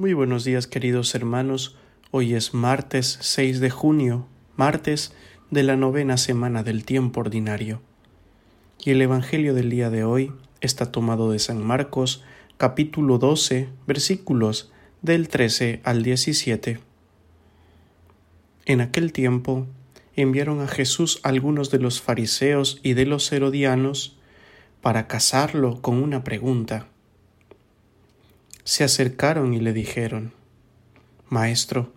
Muy buenos días queridos hermanos, hoy es martes 6 de junio, martes de la novena semana del tiempo ordinario. Y el Evangelio del día de hoy está tomado de San Marcos, capítulo 12, versículos del 13 al 17. En aquel tiempo enviaron a Jesús algunos de los fariseos y de los herodianos para casarlo con una pregunta se acercaron y le dijeron, Maestro,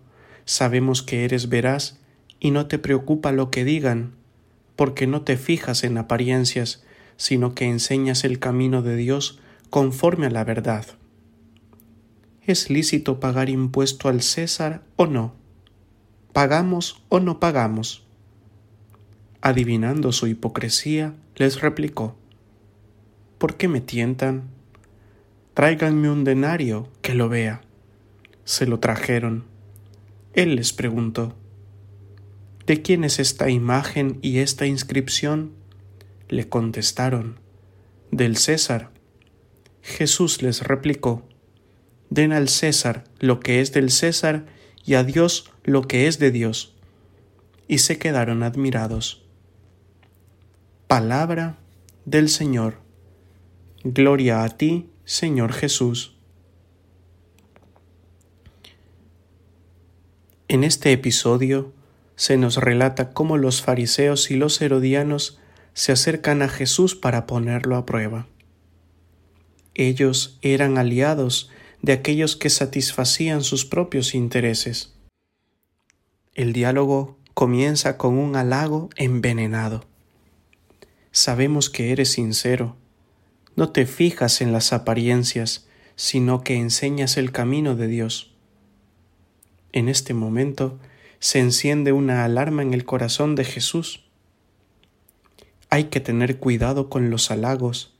sabemos que eres veraz y no te preocupa lo que digan, porque no te fijas en apariencias, sino que enseñas el camino de Dios conforme a la verdad. ¿Es lícito pagar impuesto al César o no? ¿Pagamos o no pagamos? Adivinando su hipocresía, les replicó, ¿Por qué me tientan? Tráiganme un denario que lo vea. Se lo trajeron. Él les preguntó, ¿De quién es esta imagen y esta inscripción? Le contestaron, del César. Jesús les replicó, Den al César lo que es del César y a Dios lo que es de Dios. Y se quedaron admirados. Palabra del Señor. Gloria a ti, Señor Jesús. En este episodio se nos relata cómo los fariseos y los herodianos se acercan a Jesús para ponerlo a prueba. Ellos eran aliados de aquellos que satisfacían sus propios intereses. El diálogo comienza con un halago envenenado. Sabemos que eres sincero, no te fijas en las apariencias, sino que enseñas el camino de Dios. En este momento se enciende una alarma en el corazón de Jesús. Hay que tener cuidado con los halagos,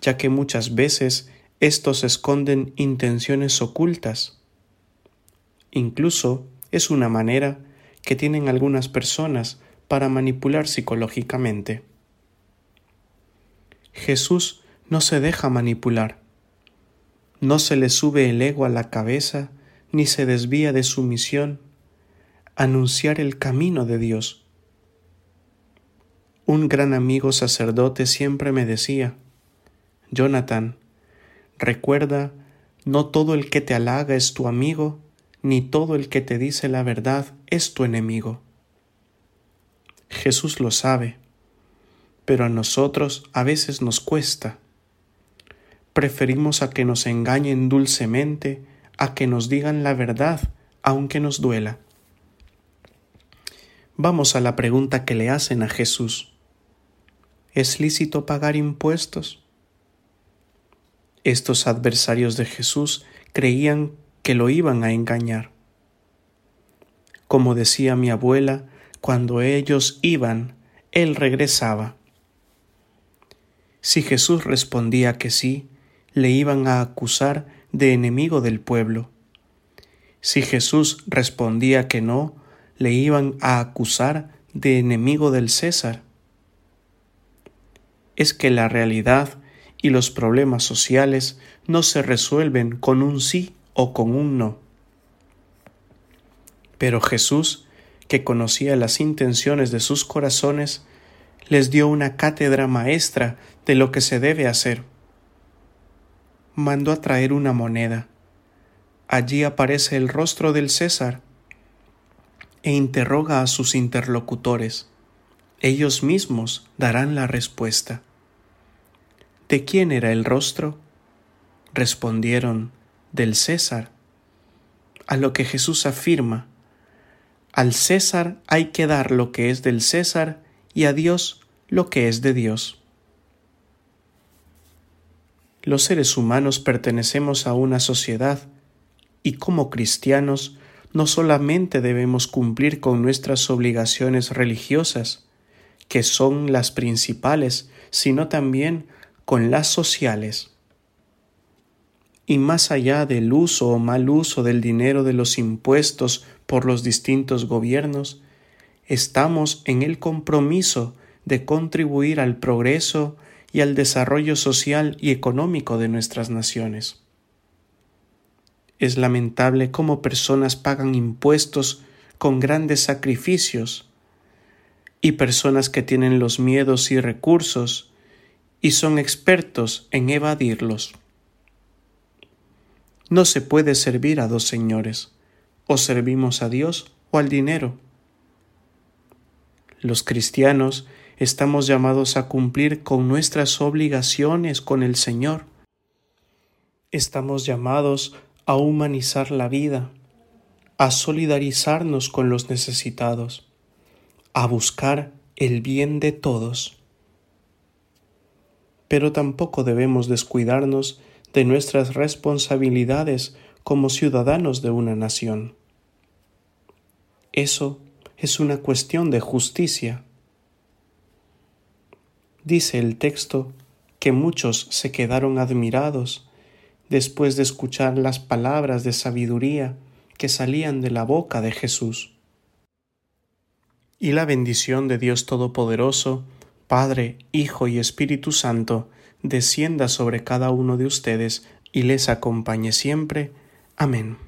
ya que muchas veces estos esconden intenciones ocultas. Incluso es una manera que tienen algunas personas para manipular psicológicamente. Jesús no se deja manipular. No se le sube el ego a la cabeza ni se desvía de su misión, anunciar el camino de Dios. Un gran amigo sacerdote siempre me decía, Jonathan, recuerda, no todo el que te halaga es tu amigo, ni todo el que te dice la verdad es tu enemigo. Jesús lo sabe, pero a nosotros a veces nos cuesta preferimos a que nos engañen dulcemente, a que nos digan la verdad, aunque nos duela. Vamos a la pregunta que le hacen a Jesús. ¿Es lícito pagar impuestos? Estos adversarios de Jesús creían que lo iban a engañar. Como decía mi abuela, cuando ellos iban, él regresaba. Si Jesús respondía que sí, le iban a acusar de enemigo del pueblo. Si Jesús respondía que no, le iban a acusar de enemigo del César. Es que la realidad y los problemas sociales no se resuelven con un sí o con un no. Pero Jesús, que conocía las intenciones de sus corazones, les dio una cátedra maestra de lo que se debe hacer mandó a traer una moneda. Allí aparece el rostro del César e interroga a sus interlocutores. Ellos mismos darán la respuesta. ¿De quién era el rostro? Respondieron, del César. A lo que Jesús afirma, al César hay que dar lo que es del César y a Dios lo que es de Dios los seres humanos pertenecemos a una sociedad y como cristianos no solamente debemos cumplir con nuestras obligaciones religiosas, que son las principales, sino también con las sociales. Y más allá del uso o mal uso del dinero de los impuestos por los distintos gobiernos, estamos en el compromiso de contribuir al progreso y al desarrollo social y económico de nuestras naciones. Es lamentable cómo personas pagan impuestos con grandes sacrificios y personas que tienen los miedos y recursos y son expertos en evadirlos. No se puede servir a dos señores, o servimos a Dios o al dinero. Los cristianos estamos llamados a cumplir con nuestras obligaciones con el Señor. Estamos llamados a humanizar la vida, a solidarizarnos con los necesitados, a buscar el bien de todos. Pero tampoco debemos descuidarnos de nuestras responsabilidades como ciudadanos de una nación. Eso es una cuestión de justicia. Dice el texto que muchos se quedaron admirados después de escuchar las palabras de sabiduría que salían de la boca de Jesús. Y la bendición de Dios Todopoderoso, Padre, Hijo y Espíritu Santo, descienda sobre cada uno de ustedes y les acompañe siempre. Amén.